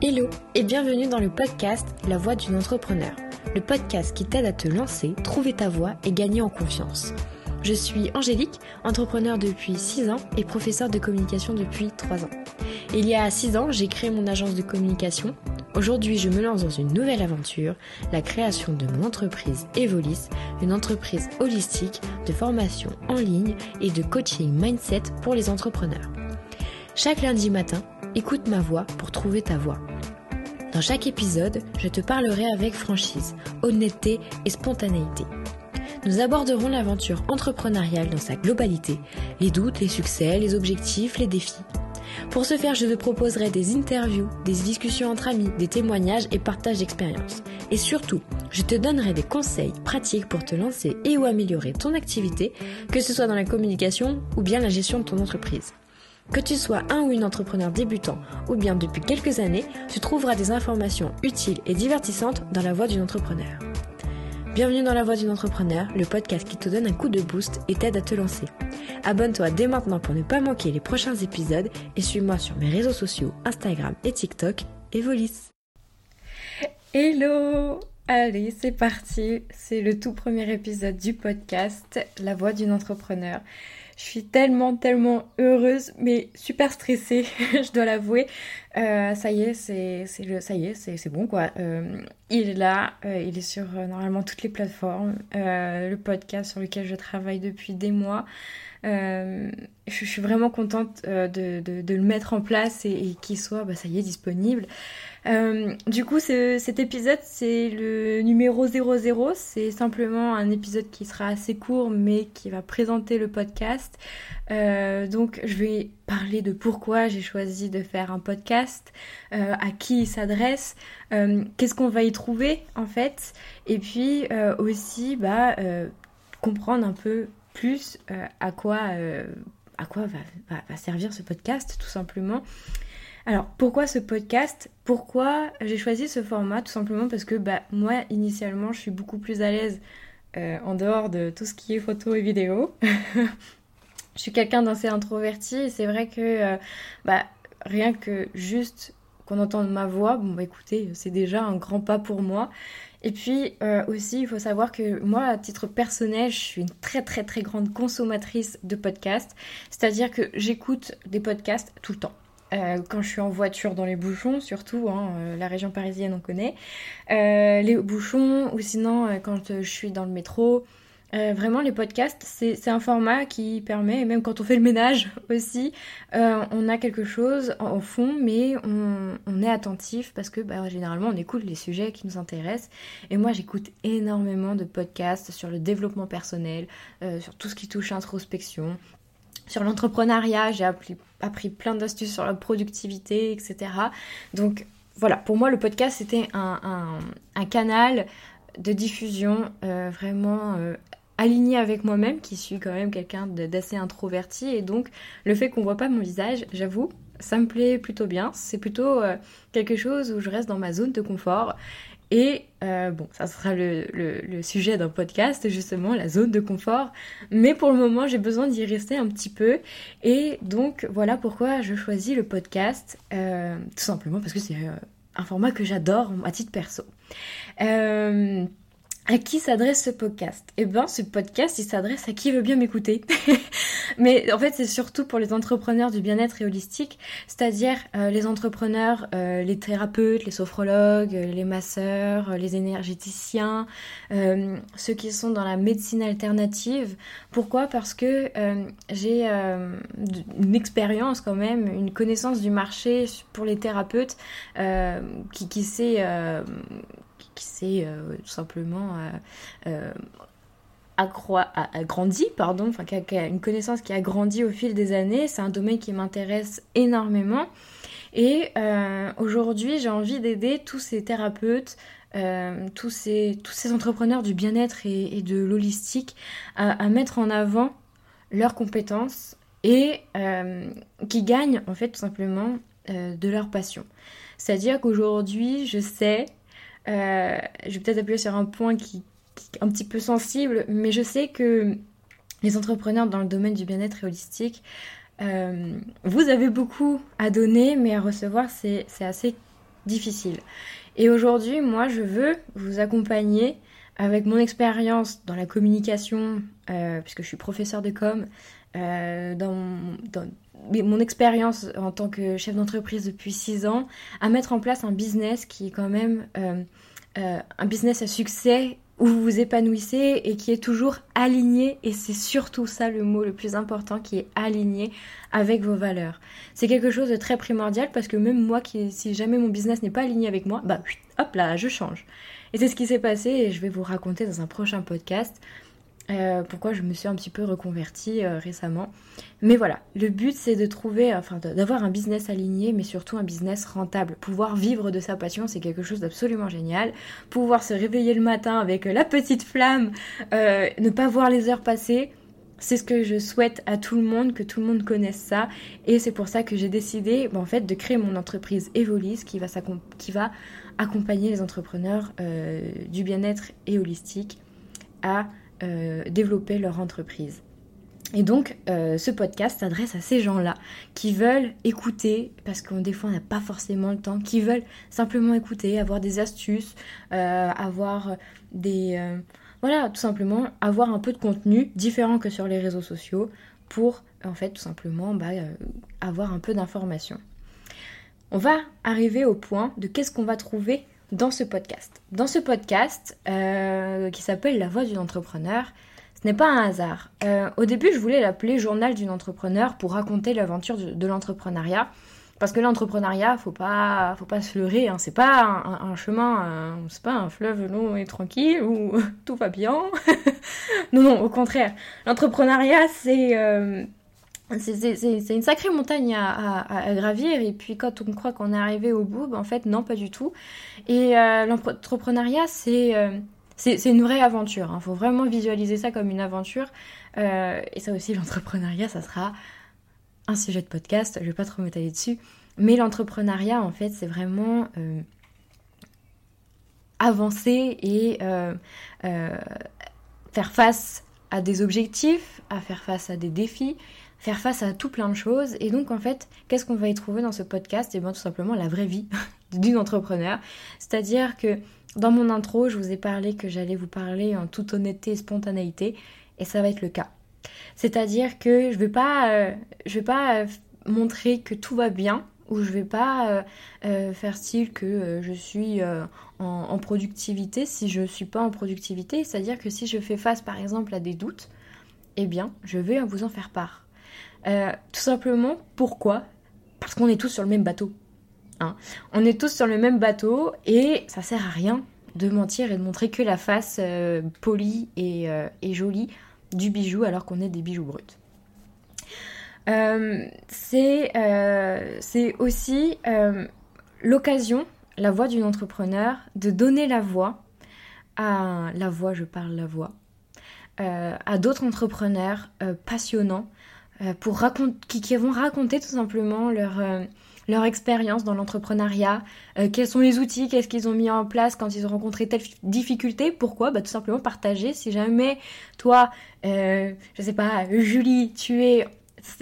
Hello et bienvenue dans le podcast La voix d'une entrepreneur, le podcast qui t'aide à te lancer, trouver ta voix et gagner en confiance. Je suis Angélique, entrepreneur depuis 6 ans et professeur de communication depuis 3 ans. Il y a 6 ans, j'ai créé mon agence de communication. Aujourd'hui, je me lance dans une nouvelle aventure, la création de mon entreprise Evolis, une entreprise holistique de formation en ligne et de coaching mindset pour les entrepreneurs. Chaque lundi matin, écoute ma voix pour trouver ta voix. Dans chaque épisode, je te parlerai avec franchise, honnêteté et spontanéité. Nous aborderons l'aventure entrepreneuriale dans sa globalité, les doutes, les succès, les objectifs, les défis. Pour ce faire, je te proposerai des interviews, des discussions entre amis, des témoignages et partage d'expériences. Et surtout, je te donnerai des conseils pratiques pour te lancer et ou améliorer ton activité, que ce soit dans la communication ou bien la gestion de ton entreprise. Que tu sois un ou une entrepreneur débutant ou bien depuis quelques années, tu trouveras des informations utiles et divertissantes dans la voix d'une entrepreneur. Bienvenue dans la voix d'une entrepreneur, le podcast qui te donne un coup de boost et t'aide à te lancer. Abonne-toi dès maintenant pour ne pas manquer les prochains épisodes et suis-moi sur mes réseaux sociaux Instagram et TikTok, Evolis. Hello Allez, c'est parti, c'est le tout premier épisode du podcast La voix d'une entrepreneur. Je suis tellement, tellement heureuse, mais super stressée, je dois l'avouer. Euh, ça y est, c'est, le, ça y est, c'est, bon quoi. Euh, il est là, euh, il est sur normalement toutes les plateformes. le podcast sur lequel je travaille depuis des mois. Je, suis vraiment contente de, le mettre en place et, qu'il soit, bah, ça y est, disponible. Euh, du coup, cet épisode, c'est le numéro 00. C'est simplement un épisode qui sera assez court, mais qui va présenter le podcast. Euh, donc, je vais parler de pourquoi j'ai choisi de faire un podcast, euh, à qui il s'adresse, qu'est-ce qu'on va y trouver en fait, et puis aussi bah, comprendre un peu plus à quoi, à quoi va servir ce podcast, tout simplement. Alors pourquoi ce podcast? Pourquoi j'ai choisi ce format? Tout simplement parce que bah, moi initialement je suis beaucoup plus à l'aise euh, en dehors de tout ce qui est photo et vidéo. je suis quelqu'un d'assez introverti et c'est vrai que euh, bah, rien que juste qu'on entende ma voix, bon bah écoutez, c'est déjà un grand pas pour moi. Et puis euh, aussi, il faut savoir que moi, à titre personnel, je suis une très très très grande consommatrice de podcasts. C'est-à-dire que j'écoute des podcasts tout le temps. Euh, quand je suis en voiture dans les bouchons, surtout, hein, euh, la région parisienne on connaît, les bouchons ou sinon quand je suis dans le métro. Vraiment les podcasts, c'est un format qui permet, même quand on fait le ménage aussi, on a quelque chose au fond, mais on, est attentif parce que bah, généralement on écoute les sujets qui nous intéressent. Et moi j'écoute énormément de podcasts sur le développement personnel, sur tout ce qui touche introspection, sur l'entrepreneuriat, j'ai appris, plein d'astuces sur la productivité, etc. Donc voilà, pour moi le podcast c'était un, canal de diffusion euh, vraiment euh, aligné avec moi-même, qui suis quand même quelqu'un d'assez introverti, et donc le fait qu'on voit pas mon visage, j'avoue, ça me plaît plutôt bien. C'est plutôt euh, quelque chose où je reste dans ma zone de confort et euh, bon, ça sera le, sujet d'un podcast, justement, la zone de confort. Mais pour le moment, j'ai besoin d'y rester un petit peu. Et donc, voilà pourquoi je choisis le podcast. Euh, tout simplement parce que c'est un format que j'adore à titre perso. À qui s'adresse ce podcast? Eh bien, ce podcast, il s'adresse à qui veut bien m'écouter. Mais en fait, c'est surtout pour les entrepreneurs du bien-être et holistique, c'est-à-dire euh, les entrepreneurs, euh, les thérapeutes, les sophrologues, euh, les masseurs, les énergéticiens, ceux qui sont dans la médecine alternative. Pourquoi? Parce que j'ai une expérience quand même, une connaissance du marché pour les thérapeutes qui, qui s'est euh, tout simplement euh, euh, agrandi, pardon, enfin, qui a, une connaissance qui a grandi au fil des années. C'est un domaine qui m'intéresse énormément. Et aujourd'hui, j'ai envie d'aider tous ces thérapeutes, tous, ces, tous ces entrepreneurs du bien-être et, de l'holistique à, mettre en avant leurs compétences et qui gagnent en fait tout simplement de leur passion. C'est-à-dire qu'aujourd'hui, je sais euh, je vais peut-être appuyer sur un point qui, est un petit peu sensible, mais je sais que les entrepreneurs dans le domaine du bien-être holistique, euh, vous avez beaucoup à donner, mais à recevoir, c'est assez difficile. Et aujourd'hui, moi, je veux vous accompagner avec mon expérience dans la communication, euh, puisque je suis professeur de com, euh, dans, mon expérience en tant que chef d'entreprise depuis 6 ans, à mettre en place un business qui est quand même euh, un business à succès où vous vous épanouissez et qui est toujours aligné, et c'est surtout ça le mot le plus important, qui est aligné avec vos valeurs. C'est quelque chose de très primordial parce que même moi, qui, si jamais mon business n'est pas aligné avec moi, bah hop là, je change. Et c'est ce qui s'est passé et je vais vous raconter dans un prochain podcast. Euh, pourquoi je me suis un petit peu reconvertie euh, récemment. Mais voilà, le but c'est de trouver, enfin d'avoir un business aligné, mais surtout un business rentable. Pouvoir vivre de sa passion, c'est quelque chose d'absolument génial. Pouvoir se réveiller le matin avec la petite flamme, euh, ne pas voir les heures passer. C'est ce que je souhaite à tout le monde, que tout le monde connaisse ça. Et c'est pour ça que j'ai décidé en fait, de créer mon entreprise Evolis qui va, accompagner les entrepreneurs du bien-être et holistique à euh, développer leur entreprise. Et donc, euh, ce podcast s'adresse à ces gens-là qui veulent écouter, parce qu'on des fois on n'a pas forcément le temps, qui veulent simplement écouter, avoir des astuces, euh, avoir des... voilà, tout simplement avoir un peu de contenu différent que sur les réseaux sociaux pour, en fait, tout simplement bah, avoir un peu d'informations. On va arriver au point de qu'est-ce qu'on va trouver dans ce podcast. Dans ce podcast euh, qui s'appelle La voix d'une entrepreneur, ce n'est pas un hasard. Euh, au début, je voulais l'appeler Journal d'une entrepreneur pour raconter l'aventure de, l'entrepreneuriat. Parce que l'entrepreneuriat, faut pas, faut pas se leurrer. Hein. C'est pas un, chemin, c'est pas un fleuve long et tranquille où tout va bien. non, non, au contraire. L'entrepreneuriat, c'est euh, c'est une sacrée montagne à, gravir et puis quand on croit qu'on est arrivé au bout, ben en fait non pas du tout. Et euh, l'entrepreneuriat euh, c'est une vraie aventure. Il hein. faut vraiment visualiser ça comme une aventure. Euh, et ça aussi l'entrepreneuriat ça sera un sujet de podcast. Je vais pas trop m'étaler dessus. Mais l'entrepreneuriat en fait c'est vraiment avancer et faire face à des objectifs, à faire face à des défis faire face à tout plein de choses. Et donc, en fait, qu'est-ce qu'on va y trouver dans ce podcast? Et eh bien, tout simplement, la vraie vie d'une entrepreneur. C'est-à-dire que dans mon intro, je vous ai parlé que j'allais vous parler en toute honnêteté et spontanéité, et ça va être le cas. C'est-à-dire que je vais pas, euh, vais pas euh, montrer que tout va bien, ou je vais pas euh, faire style que je suis en, productivité si je suis pas en productivité. C'est-à-dire que si je fais face, par exemple, à des doutes, eh bien, je vais vous en faire part. Tout simplement, pourquoi? Parce qu'on est tous sur le même bateau. Hein. On est tous sur le même bateau et ça sert à rien de mentir et de montrer que la face polie et, jolie du bijou alors qu'on est des bijoux bruts. c'est aussi l'occasion, la voix d'une entrepreneur, de donner la voix à la voix, je parle la voix, à d'autres entrepreneurs passionnants euh, pour qui, qui, vont raconter tout simplement leur, euh, leur expérience dans l'entrepreneuriat, euh, quels sont les outils, qu'est-ce qu'ils ont mis en place quand ils ont rencontré telle difficulté, pourquoi? Bah, Tout simplement partager. Si jamais toi, je sais pas, Julie, tu es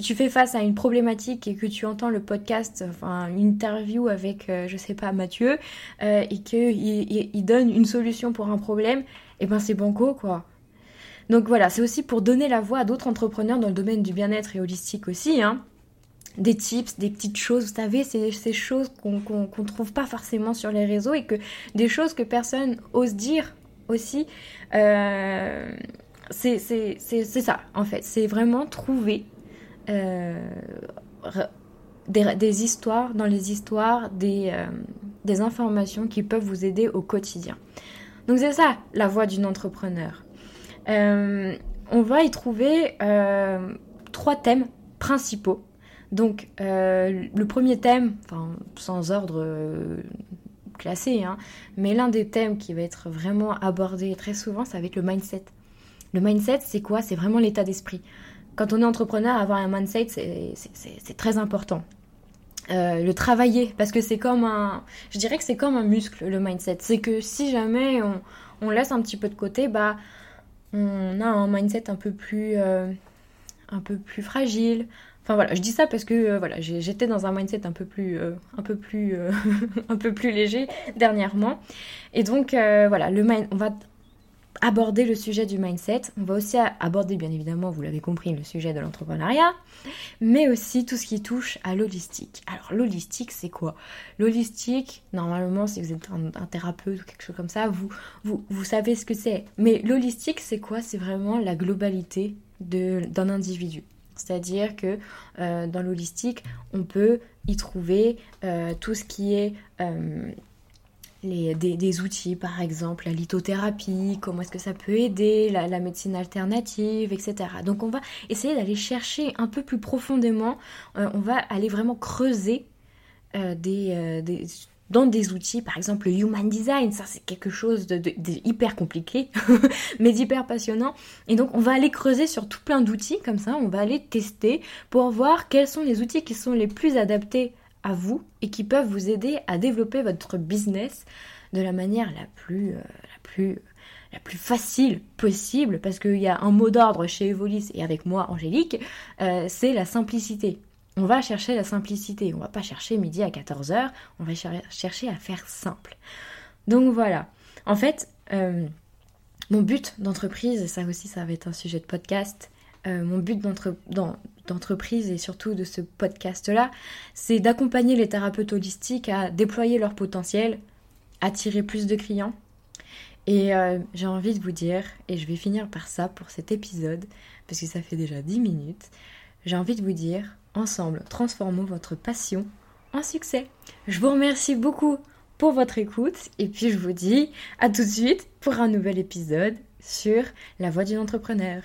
tu fais face à une problématique et que tu entends le podcast, enfin une interview avec, je sais pas, Mathieu, et qu'il il, donne une solution pour un problème, et eh ben c'est banco quoi. Donc voilà, c'est aussi pour donner la voix à d'autres entrepreneurs dans le domaine du bien-être et holistique aussi. Hein. Des tips, des petites choses, vous savez, c'est ces choses qu'on ne trouve pas forcément sur les réseaux et que des choses que personne ose dire aussi. Euh, c'est ça, en fait. C'est vraiment trouver euh, des, histoires, dans les histoires, des, euh, des informations qui peuvent vous aider au quotidien. Donc c'est ça, la voix d'une entrepreneur. On va y trouver trois thèmes principaux. Donc euh, le premier thème, enfin sans ordre classé, hein, mais l'un des thèmes qui va être vraiment abordé très souvent, ça va être le mindset. Le mindset, c'est quoi? C'est vraiment l'état d'esprit. Quand on est entrepreneur, avoir un mindset, c'est très important. le travailler, parce que c'est comme un, je dirais que c'est comme un muscle, le mindset. C'est que si jamais on, laisse un petit peu de côté, bah on a un mindset euh, un peu plus fragile, Enfin voilà, je dis ça parce que euh, voilà, j'étais dans un mindset un peu plus, euh, un peu plus, euh, un peu plus léger dernièrement. Et donc voilà, le mind, on va aborder le sujet du mindset. On va aussi aborder, bien évidemment, vous l'avez compris, le sujet de l'entrepreneuriat, mais aussi tout ce qui touche à l'holistique. Alors l'holistique, c'est quoi? L'holistique, normalement, si vous êtes un, thérapeute ou quelque chose comme ça, vous, vous, vous savez ce que c'est. Mais l'holistique, c'est quoi? C'est vraiment la globalité d'un individu. C'est-à-dire que euh, dans l'holistique, on peut y trouver euh, tout ce qui est euh, des, outils, par exemple la lithothérapie, comment est-ce que ça peut aider, la, médecine alternative, etc. Donc on va essayer d'aller chercher un peu plus profondément, on va aller vraiment creuser des dans des outils, par exemple le Human Design, ça c'est quelque chose de, hyper compliqué, mais d'hyper passionnant. Et donc on va aller creuser sur tout plein d'outils comme ça, on va aller tester pour voir quels sont les outils qui sont les plus adaptés à vous et qui peuvent vous aider à développer votre business de la manière la plus, euh, la plus, la plus facile possible, parce qu'il y a un mot d'ordre chez Evolis et avec moi Angélique, euh, c'est la simplicité on va chercher la simplicité. On va pas chercher midi à 14h, on va chercher à faire simple. Donc voilà. En fait, euh, mon but d'entreprise, et ça aussi ça va être un sujet de podcast, euh, mon but d'entreprise et surtout de ce podcast-là, c'est d'accompagner les thérapeutes holistiques à déployer leur potentiel, attirer plus de clients. Et euh, j'ai envie de vous dire, et je vais finir par ça pour cet épisode, parce que ça fait déjà 10 minutes, j'ai envie de vous dire, Ensemble, transformons votre passion en succès. Je vous remercie beaucoup pour votre écoute et puis je vous dis à tout de suite pour un nouvel épisode sur la voie d'une entrepreneur.